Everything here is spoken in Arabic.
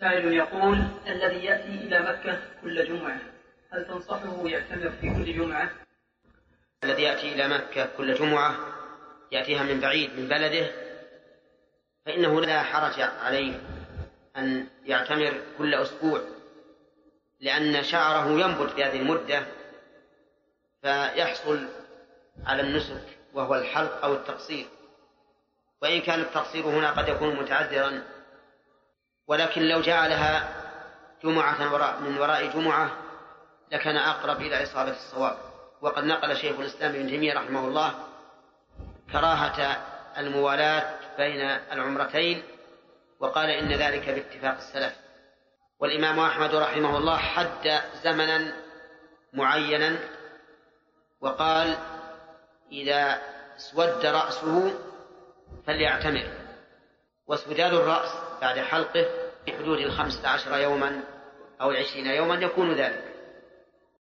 سائل يقول الذي يأتي إلى مكة كل جمعة هل تنصحه يعتمر في كل جمعة؟ الذي يأتي إلى مكة كل جمعة يأتيها من بعيد من بلده فإنه لا حرج عليه أن يعتمر كل أسبوع لأن شعره ينبت في هذه المدة فيحصل على النسك وهو الحلق أو التقصير وإن كان التقصير هنا قد يكون متعذرا ولكن لو جعلها جمعة وراء من وراء جمعة لكان أقرب إلى إصابة الصواب. وقد نقل شيخ الإسلام ابن تيمية رحمه الله كراهة الموالاة بين العمرتين وقال إن ذلك باتفاق السلف. والإمام أحمد رحمه الله حد زمنا معينا وقال إذا اسود رأسه فليعتمر. واسوداد الرأس بعد حلقه في حدود الخمسة عشر يوما أو العشرين يوما يكون ذلك.